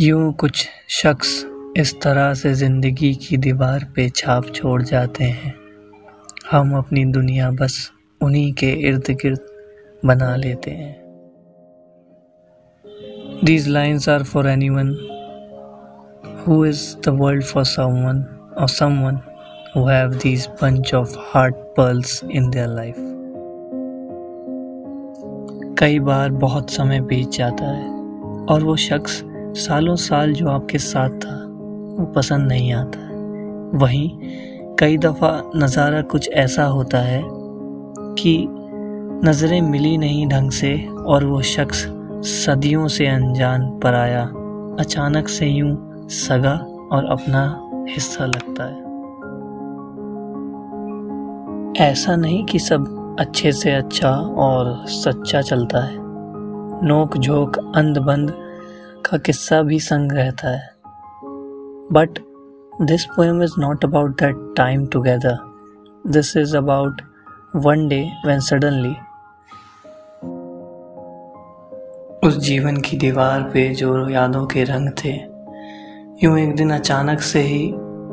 यूँ कुछ शख्स इस तरह से ज़िंदगी की दीवार पे छाप छोड़ जाते हैं। हम अपनी दुनिया बस उन्हीं के इर्द गिर्द बना लेते हैं। These lines are for anyone who is the world for someone और someone have these bunch of heart pearls in their life कई बार बहुत समय बीत जाता है और वो शख्स सालों साल जो आपके साथ था, वो पसंद नहीं आता वहीं कई दफ़ा नज़ारा कुछ ऐसा होता है कि नज़रें मिली नहीं ढंग से और वो शख्स सदियों से अनजान पर आया अचानक से यूँ सगा और अपना हिस्सा लगता है। ऐसा नहीं कि सब अच्छे से अच्छा और सच्चा चलता है। नोक झोंक अंध बंद का किस्सा भी संग रहता है। But this poem is not about that time together this is about one day when suddenly उस जीवन की दीवार पे जो यादों के रंग थे, यूँ एक दिन अचानक से ही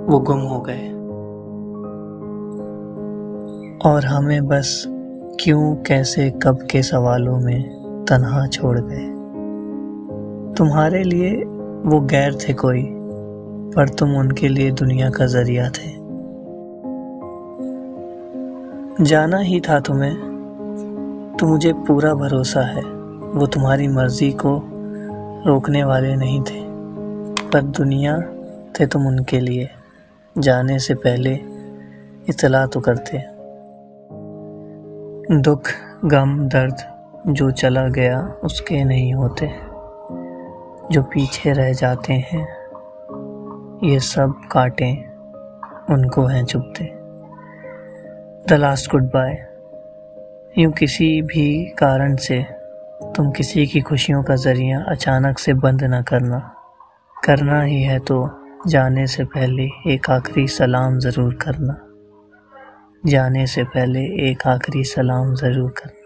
वो गुम हो गए। और हमें बस क्यों, कैसे, कब के सवालों में तनहा छोड़ गए। तुम्हारे लिए वो गैर थे कोई, पर तुम उनके लिए दुनिया का ज़रिया थे। जाना ही था तुम्हें तो मुझे पूरा भरोसा है, वो तुम्हारी मर्ज़ी को रोकने वाले नहीं थे, पर दुनिया थे तुम उनके लिए, जाने से पहले इतला तो करते। दुख, गम, दर्द, जो चला गया उसके नहीं होते। जो पीछे रह जाते हैं, ये सब काटे उनको हैं चुपते द लास्ट गुड बाय यूँ किसी भी कारण से तुम किसी की खुशियों का ज़रिया अचानक से बंद ना करना। करना ही है तो जाने से पहले एक आखिरी सलाम ज़रूर करना। जाने से पहले एक आखिरी सलाम ज़रूर करना।